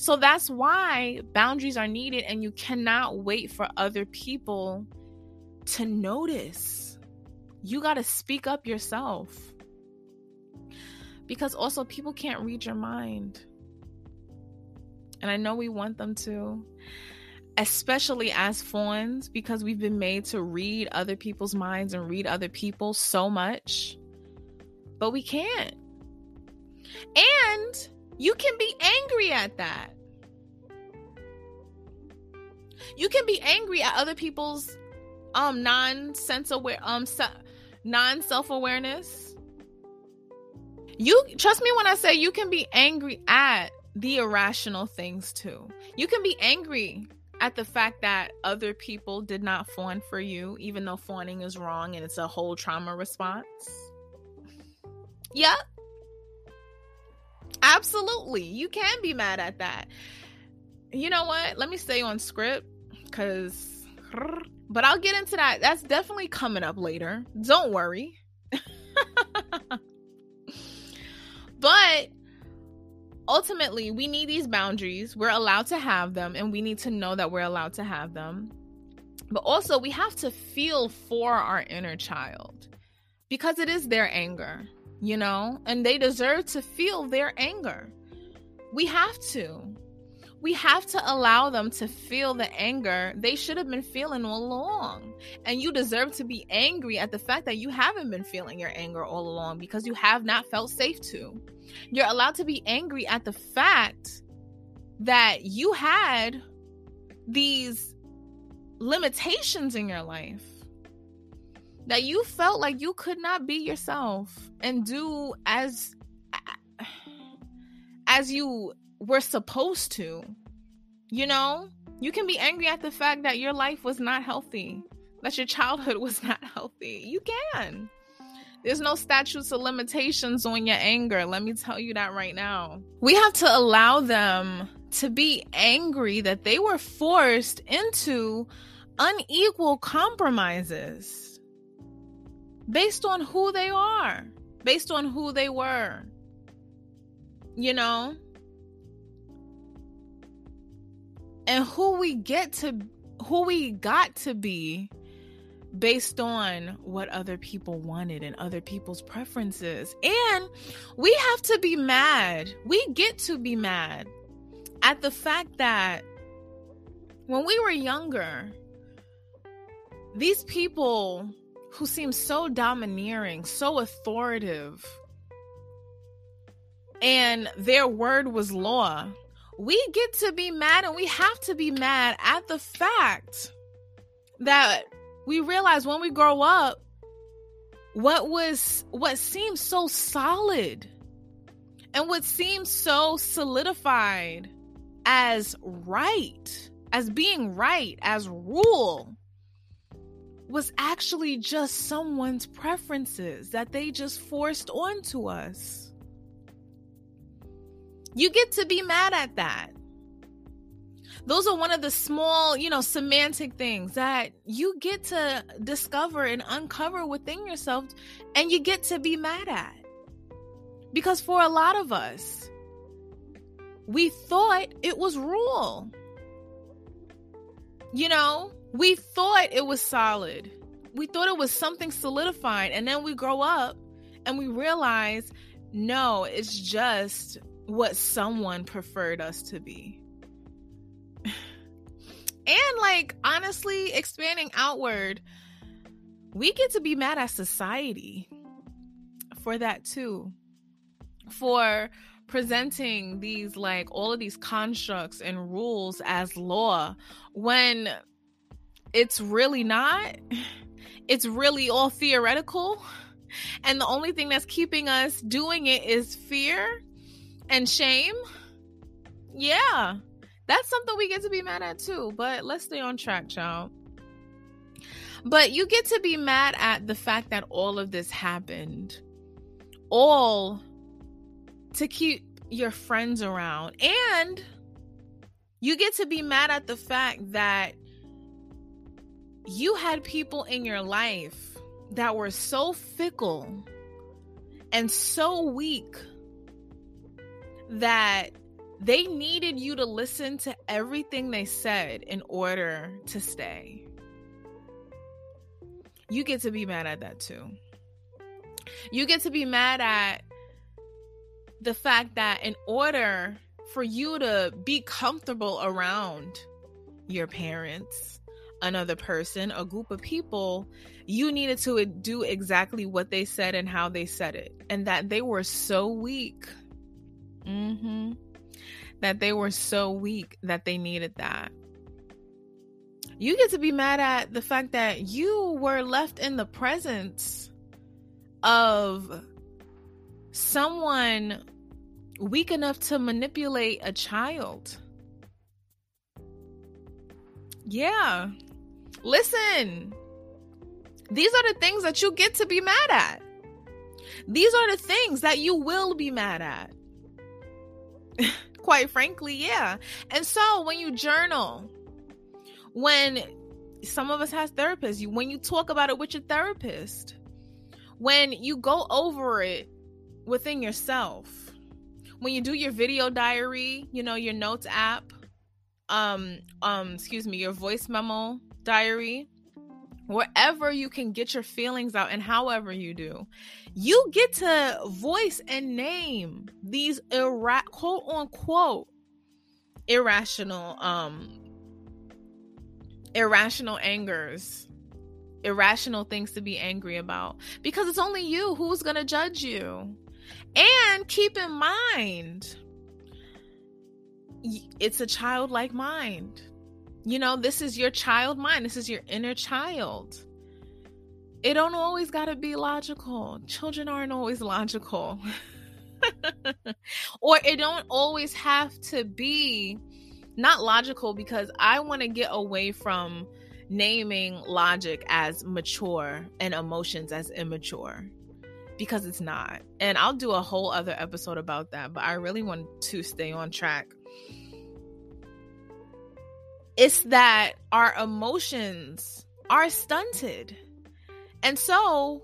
So that's why boundaries are needed, and you cannot wait for other people to notice. You got to speak up yourself. Because also, people can't read your mind. And I know we want them to, especially as fawns, because we've been made to read other people's minds and read other people so much. But we can't. And you can be angry at that. You can be angry at other people's um non-sense aware um non-self-awareness. You trust me when I say you can be angry at the irrational things too. You can be angry at the fact that other people did not fawn for you, even though fawning is wrong and it's a whole trauma response. Yeah, Absolutely. You can be mad at that. You know what? Let me stay on script because, but I'll get into that. That's definitely coming up later. Don't worry. but ultimately, we need these boundaries. We're allowed to have them, and we need to know that we're allowed to have them. But also, we have to feel for our inner child because it is their anger you know, and they deserve to feel their anger. We have to. We have to allow them to feel the anger they should have been feeling all along. And you deserve to be angry at the fact that you haven't been feeling your anger all along because you have not felt safe to. You're allowed to be angry at the fact that you had these limitations in your life that you felt like you could not be yourself and do as as you were supposed to you know? You can be angry at the fact that your life was not healthy that your childhood was not healthy. You can. There's no statutes of limitations on your anger. Let me tell you that right now. We have to allow them to be angry that they were forced into unequal compromises based on who they are, based on who they were. You know? And who we get to who we got to be based on what other people wanted and other people's preferences. And we have to be mad. We get to be mad at the fact that when we were younger, these people who seemed so domineering, so authoritative, and their word was law. We get to be mad and we have to be mad at the fact that we realize when we grow up what was what seems so solid and what seems so solidified as right, as being right, as rule was actually just someone's preferences that they just forced onto us. You get to be mad at that. Those are one of the small, you know, semantic things that you get to discover and uncover within yourself and you get to be mad at. Because for a lot of us, we thought it was rule. You know, we thought it was solid. We thought it was something solidified. And then we grow up and we realize no, it's just what someone preferred us to be. and like, honestly, expanding outward, we get to be mad at society for that too. For presenting these like all of these constructs and rules as law when it's really not. It's really all theoretical. And the only thing that's keeping us doing it is fear and shame. Yeah, that's something we get to be mad at too. But let's stay on track, child. But you get to be mad at the fact that all of this happened, all to keep your friends around. And you get to be mad at the fact that you had people in your life that were so fickle and so weak that they needed you to listen to everything they said in order to stay. You get to be mad at that too. You get to be mad at the fact that in order for you to be comfortable around your parents, another person, a group of people, you needed to do exactly what they said and how they said it. And that they were so weak. Mm-hmm. That they were so weak that they needed that. You get to be mad at the fact that you were left in the presence of someone weak enough to manipulate a child. Yeah. Listen, these are the things that you get to be mad at. These are the things that you will be mad at. Quite frankly, yeah. And so when you journal, when some of us has therapists, you when you talk about it with your therapist, when you go over it within yourself, when you do your video diary, you know, your notes app, um, um, excuse me, your voice memo diary, wherever you can get your feelings out and however you do, you get to voice and name these ira- quote unquote irrational um irrational angers irrational things to be angry about because it's only you who's going to judge you and keep in mind, it's a childlike mind. You know, this is your child mind. This is your inner child. It don't always got to be logical. Children aren't always logical. or it don't always have to be not logical because I want to get away from naming logic as mature and emotions as immature because it's not. And I'll do a whole other episode about that, but I really want to stay on track. It's that our emotions are stunted. And so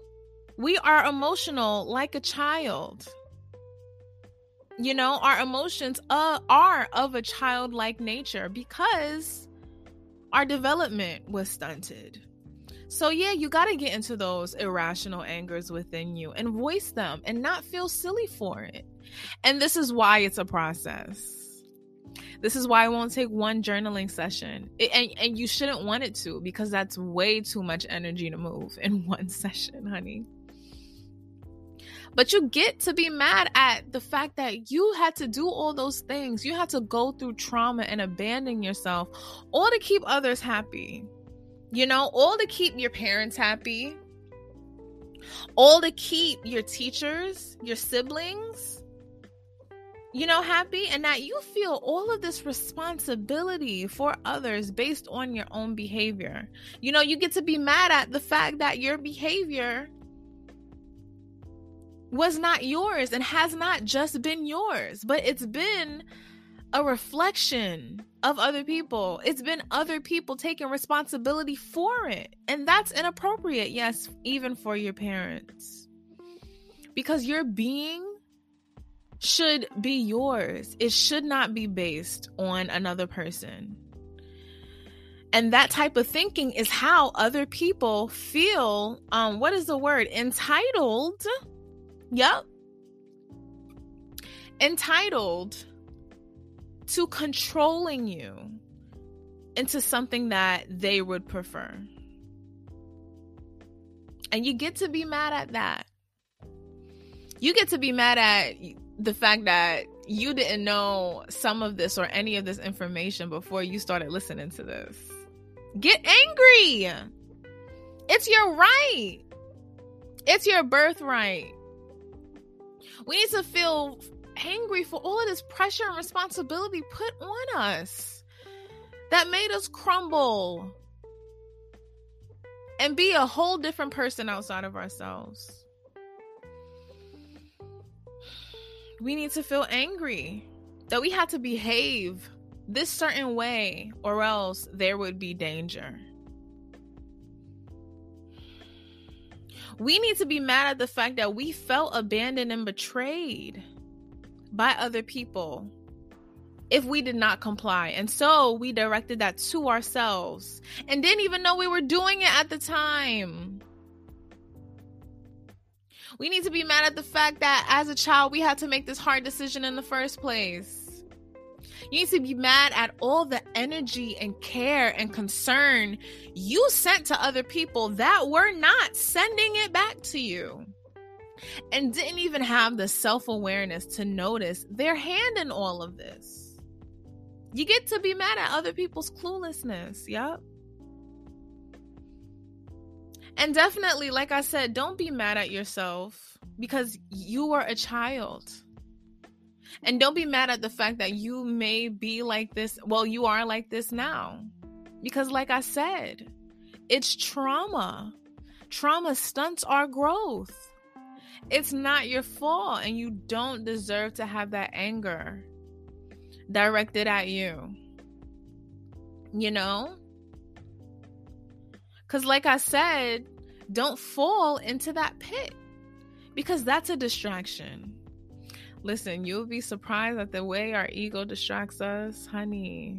we are emotional like a child. You know, our emotions uh, are of a childlike nature because our development was stunted. So, yeah, you got to get into those irrational angers within you and voice them and not feel silly for it. And this is why it's a process. This is why I won't take one journaling session. It, and, and you shouldn't want it to because that's way too much energy to move in one session, honey. But you get to be mad at the fact that you had to do all those things. You had to go through trauma and abandon yourself, all to keep others happy. You know, all to keep your parents happy, all to keep your teachers, your siblings, you know, happy, and that you feel all of this responsibility for others based on your own behavior. You know, you get to be mad at the fact that your behavior was not yours and has not just been yours, but it's been a reflection of other people. It's been other people taking responsibility for it. And that's inappropriate, yes, even for your parents. Because you're being should be yours, it should not be based on another person. And that type of thinking is how other people feel um what is the word? entitled. Yep. Entitled to controlling you into something that they would prefer. And you get to be mad at that. You get to be mad at the fact that you didn't know some of this or any of this information before you started listening to this. Get angry. It's your right. It's your birthright. We need to feel angry for all of this pressure and responsibility put on us that made us crumble and be a whole different person outside of ourselves. We need to feel angry that we had to behave this certain way or else there would be danger. We need to be mad at the fact that we felt abandoned and betrayed by other people if we did not comply. And so we directed that to ourselves and didn't even know we were doing it at the time. We need to be mad at the fact that as a child, we had to make this hard decision in the first place. You need to be mad at all the energy and care and concern you sent to other people that were not sending it back to you and didn't even have the self awareness to notice their hand in all of this. You get to be mad at other people's cluelessness. Yep. And definitely, like I said, don't be mad at yourself because you were a child. And don't be mad at the fact that you may be like this. Well, you are like this now. Because, like I said, it's trauma. Trauma stunts our growth. It's not your fault, and you don't deserve to have that anger directed at you. You know? Because, like I said, don't fall into that pit because that's a distraction. Listen, you'll be surprised at the way our ego distracts us, honey.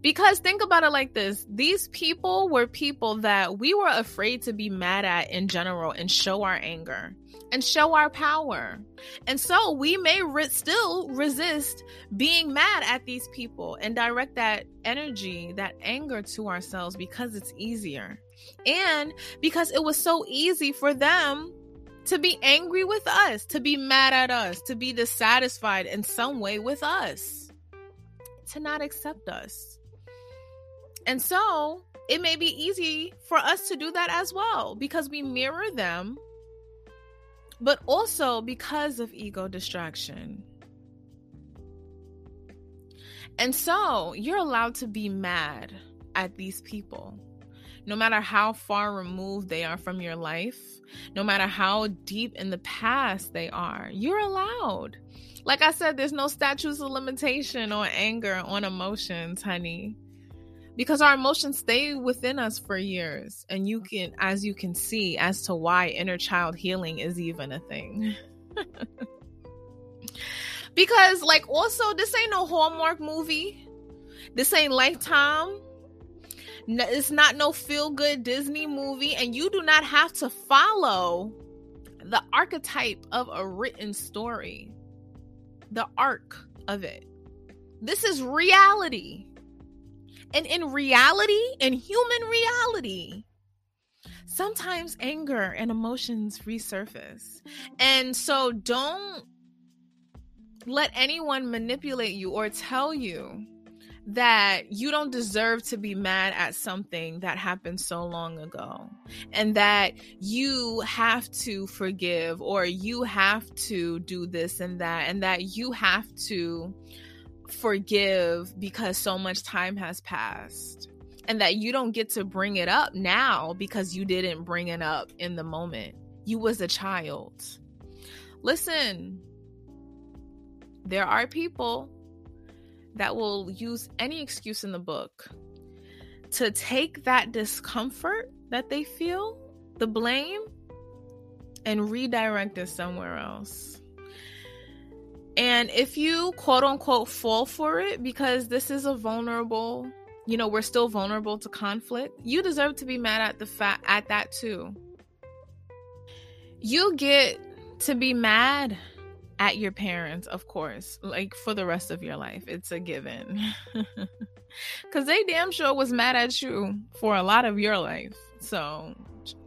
Because think about it like this these people were people that we were afraid to be mad at in general and show our anger and show our power. And so we may re- still resist being mad at these people and direct that energy, that anger to ourselves because it's easier. And because it was so easy for them to be angry with us, to be mad at us, to be dissatisfied in some way with us, to not accept us. And so it may be easy for us to do that as well because we mirror them, but also because of ego distraction. And so you're allowed to be mad at these people no matter how far removed they are from your life, no matter how deep in the past they are, you're allowed. Like I said, there's no statutes of limitation on anger, on emotions, honey. Because our emotions stay within us for years. And you can, as you can see, as to why inner child healing is even a thing. because, like, also, this ain't no Hallmark movie. This ain't Lifetime it's not no feel good Disney movie, and you do not have to follow the archetype of a written story, the arc of it. This is reality. And in reality, in human reality, sometimes anger and emotions resurface. And so don't let anyone manipulate you or tell you that you don't deserve to be mad at something that happened so long ago. And that you have to forgive or you have to do this and that. And that you have to forgive because so much time has passed. And that you don't get to bring it up now because you didn't bring it up in the moment. You was a child. Listen there are people that will use any excuse in the book to take that discomfort that they feel, the blame, and redirect it somewhere else. And if you quote unquote fall for it because this is a vulnerable, you know, we're still vulnerable to conflict, you deserve to be mad at the fact at that too. You get to be mad at your parents, of course, like for the rest of your life. It's a given. Because they damn sure was mad at you for a lot of your life. So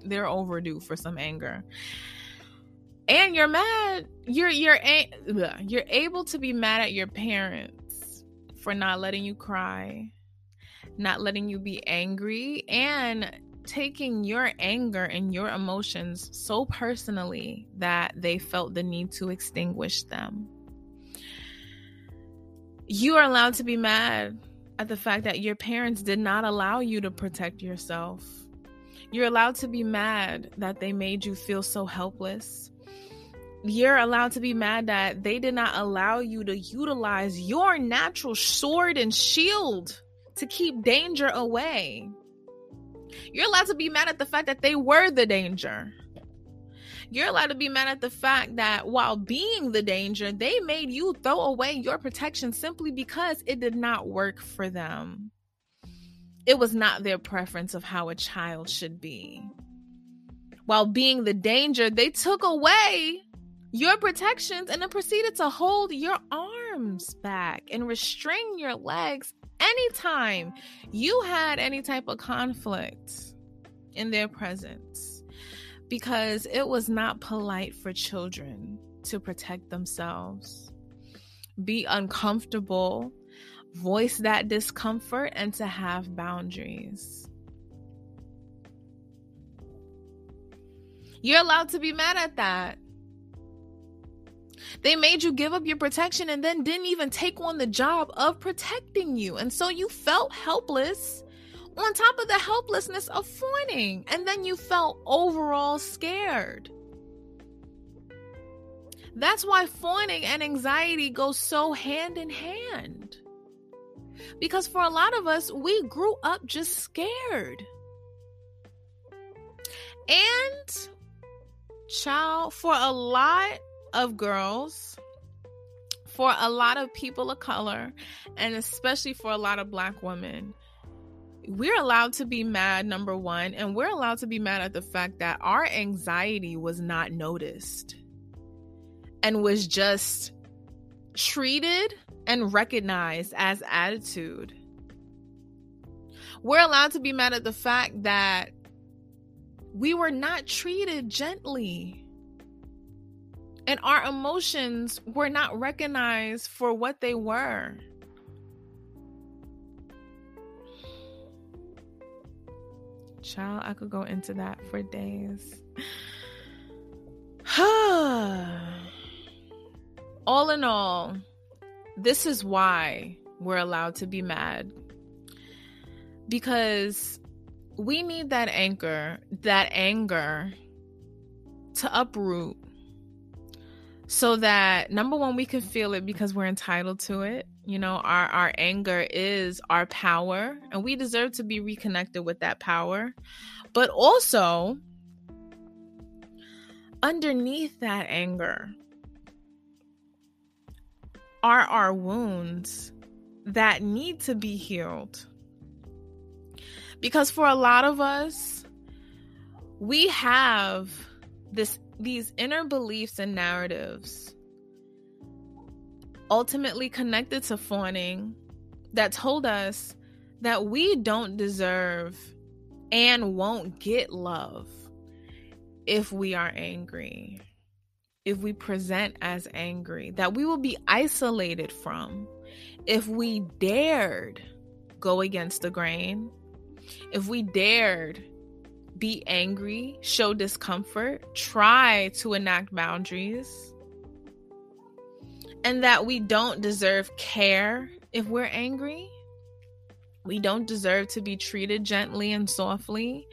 they're overdue for some anger. And you're mad. You're you're a- you're able to be mad at your parents for not letting you cry, not letting you be angry, and taking your anger and your emotions so personally that they felt the need to extinguish them. You are allowed to be mad at the fact that your parents did not allow you to protect yourself. You're allowed to be mad that they made you feel so helpless. You're allowed to be mad that they did not allow you to utilize your natural sword and shield to keep danger away. You're allowed to be mad at the fact that they were the danger. You're allowed to be mad at the fact that while being the danger, they made you throw away your protection simply because it did not work for them. It was not their preference of how a child should be. While being the danger, they took away your protections and then proceeded to hold your arms back and restrain your legs anytime you had any type of conflict in their presence because it was not polite for children to protect themselves, be uncomfortable, voice that discomfort, and to have boundaries. You're allowed to be mad at that. They made you give up your protection and then didn't even take on the job of protecting you. And so you felt helpless on top of the helplessness of fawning. And then you felt overall scared. That's why fawning and anxiety go so hand in hand. Because for a lot of us, we grew up just scared. And, child, for a lot of girls, for a lot of people of color, and especially for a lot of black women, we're allowed to be mad, number one, and we're allowed to be mad at the fact that our anxiety was not noticed and was just treated and recognized as attitude. We're allowed to be mad at the fact that we were not treated gently and our emotions were not recognized for what they were. Child, I could go into that for days. all in all, this is why we're allowed to be mad. Because we need that anchor, that anger to uproot so that number one we can feel it because we're entitled to it. You know our our anger is our power and we deserve to be reconnected with that power. But also underneath that anger are our wounds that need to be healed. Because for a lot of us we have this these inner beliefs and narratives ultimately connected to fawning that told us that we don't deserve and won't get love if we are angry, if we present as angry, that we will be isolated from if we dared go against the grain, if we dared be angry, show discomfort, try to enact boundaries, and that we don't deserve care if we're angry. We don't deserve to be treated gently and softly,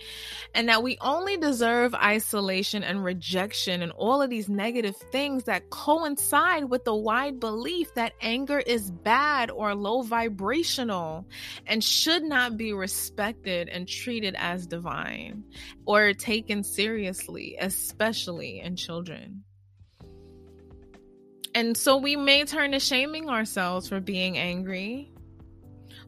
and that we only deserve isolation and rejection and all of these negative things that coincide with the wide belief that anger is bad or low vibrational and should not be respected and treated as divine or taken seriously, especially in children. And so we may turn to shaming ourselves for being angry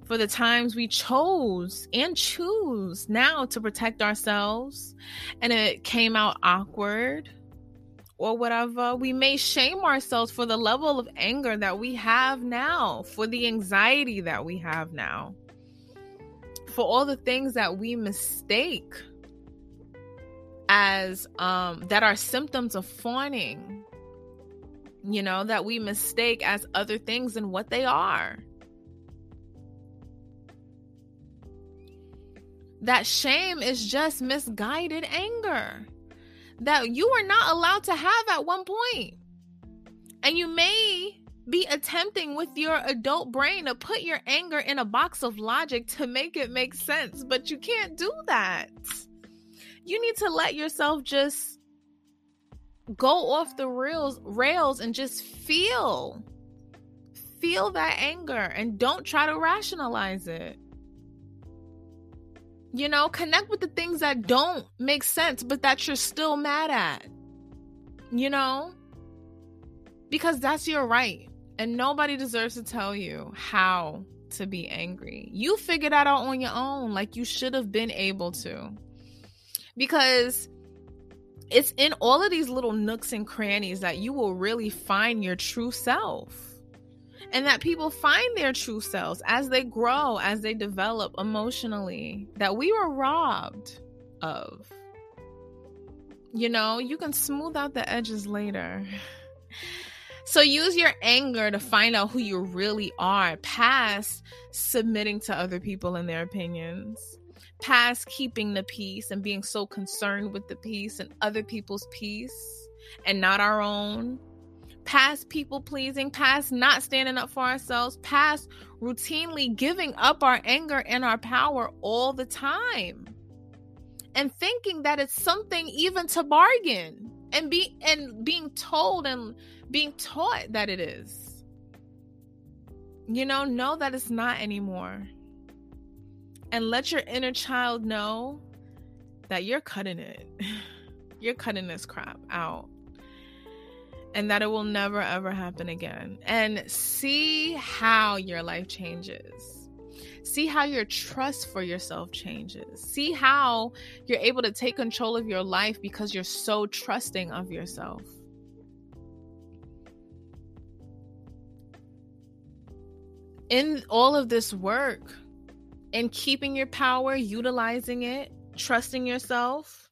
for the times we chose and choose now to protect ourselves and it came out awkward or whatever. We may shame ourselves for the level of anger that we have now, for the anxiety that we have now, for all the things that we mistake as um that are symptoms of fawning you know that we mistake as other things and what they are that shame is just misguided anger that you were not allowed to have at one point. And you may be attempting with your adult brain to put your anger in a box of logic to make it make sense, but you can't do that. You need to let yourself just go off the rails rails and just feel feel that anger and don't try to rationalize it. You know, connect with the things that don't make sense, but that you're still mad at. You know? Because that's your right. And nobody deserves to tell you how to be angry. You figured that out on your own, like you should have been able to. Because it's in all of these little nooks and crannies that you will really find your true self. And that people find their true selves as they grow, as they develop emotionally, that we were robbed of. You know, you can smooth out the edges later. So use your anger to find out who you really are, past submitting to other people and their opinions, past keeping the peace and being so concerned with the peace and other people's peace and not our own, past people pleasing, past not standing up for ourselves, past routinely giving up our anger and our power all the time. And thinking that it's something even to bargain and be and being told and being taught that it is. You know, know that it's not anymore. And let your inner child know that you're cutting it. you're cutting this crap out. And that it will never ever happen again. And see how your life changes. See how your trust for yourself changes. See how you're able to take control of your life because you're so trusting of yourself. in all of this work in keeping your power, utilizing it, trusting yourself,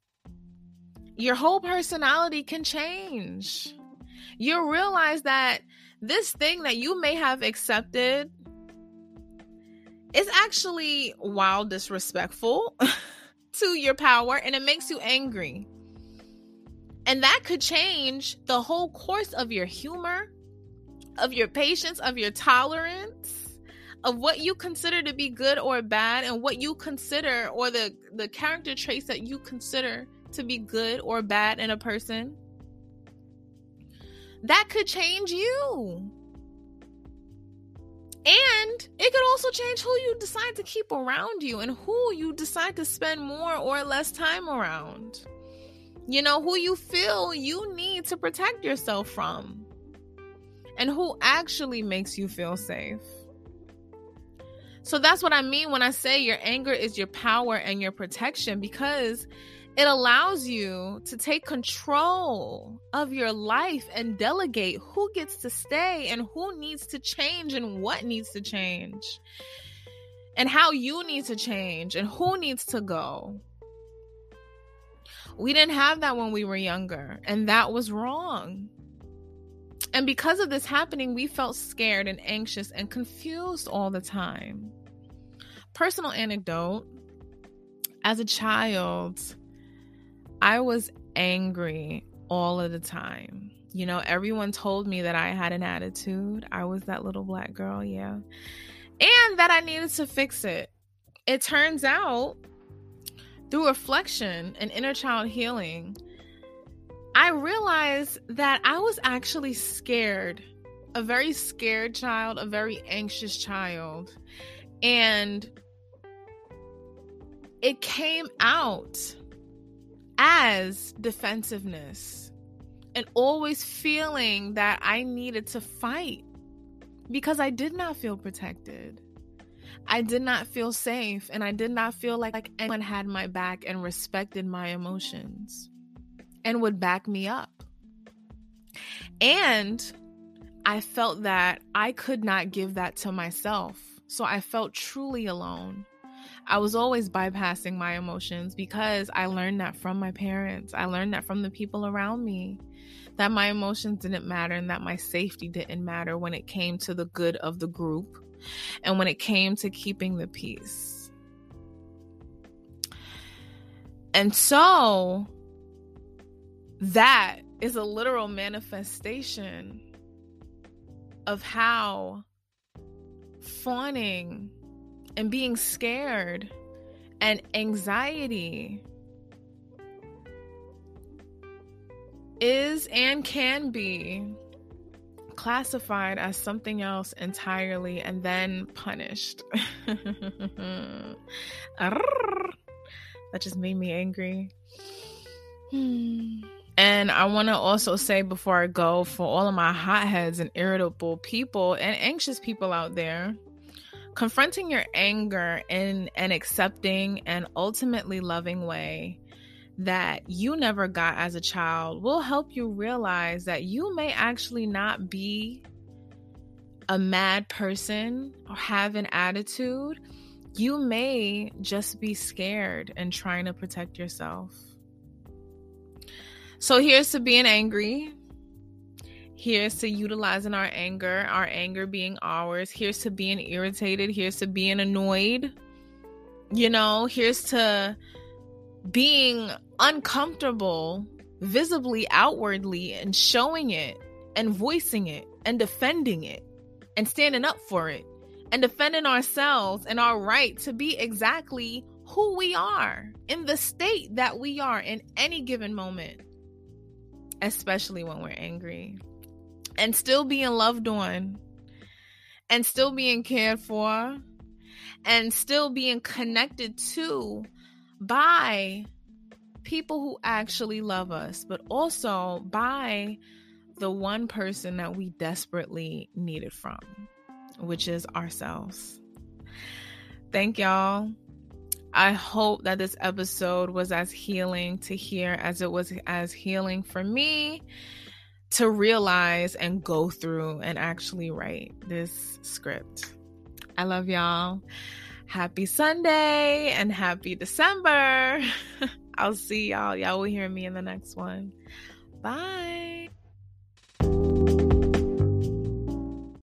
your whole personality can change. You'll realize that this thing that you may have accepted is actually wild disrespectful to your power and it makes you angry. And that could change the whole course of your humor, of your patience, of your tolerance of what you consider to be good or bad and what you consider or the the character traits that you consider to be good or bad in a person that could change you. And it could also change who you decide to keep around you and who you decide to spend more or less time around. You know who you feel you need to protect yourself from and who actually makes you feel safe. So that's what I mean when I say your anger is your power and your protection because it allows you to take control of your life and delegate who gets to stay and who needs to change and what needs to change and how you need to change and who needs to go. We didn't have that when we were younger, and that was wrong. And because of this happening, we felt scared and anxious and confused all the time. Personal anecdote as a child, I was angry all of the time. You know, everyone told me that I had an attitude. I was that little black girl, yeah. And that I needed to fix it. It turns out, through reflection and inner child healing, I realized that I was actually scared, a very scared child, a very anxious child. And it came out as defensiveness and always feeling that I needed to fight because I did not feel protected. I did not feel safe and I did not feel like, like anyone had my back and respected my emotions and would back me up. And I felt that I could not give that to myself. So I felt truly alone. I was always bypassing my emotions because I learned that from my parents. I learned that from the people around me that my emotions didn't matter and that my safety didn't matter when it came to the good of the group and when it came to keeping the peace. And so that is a literal manifestation of how fawning and being scared and anxiety is and can be classified as something else entirely and then punished. that just made me angry. And I want to also say before I go for all of my hotheads and irritable people and anxious people out there, confronting your anger in an accepting and ultimately loving way that you never got as a child will help you realize that you may actually not be a mad person or have an attitude. You may just be scared and trying to protect yourself. So here's to being angry. Here's to utilizing our anger, our anger being ours. Here's to being irritated. Here's to being annoyed. You know, here's to being uncomfortable visibly, outwardly, and showing it and voicing it and defending it and standing up for it and defending ourselves and our right to be exactly who we are in the state that we are in any given moment, especially when we're angry, and still being loved on and still being cared for and still being connected to by people who actually love us, but also by the one person that we desperately need it from, which is ourselves. Thank y'all. I hope that this episode was as healing to hear as it was as healing for me to realize and go through and actually write this script. I love y'all. Happy Sunday and happy December. I'll see y'all. Y'all will hear me in the next one. Bye.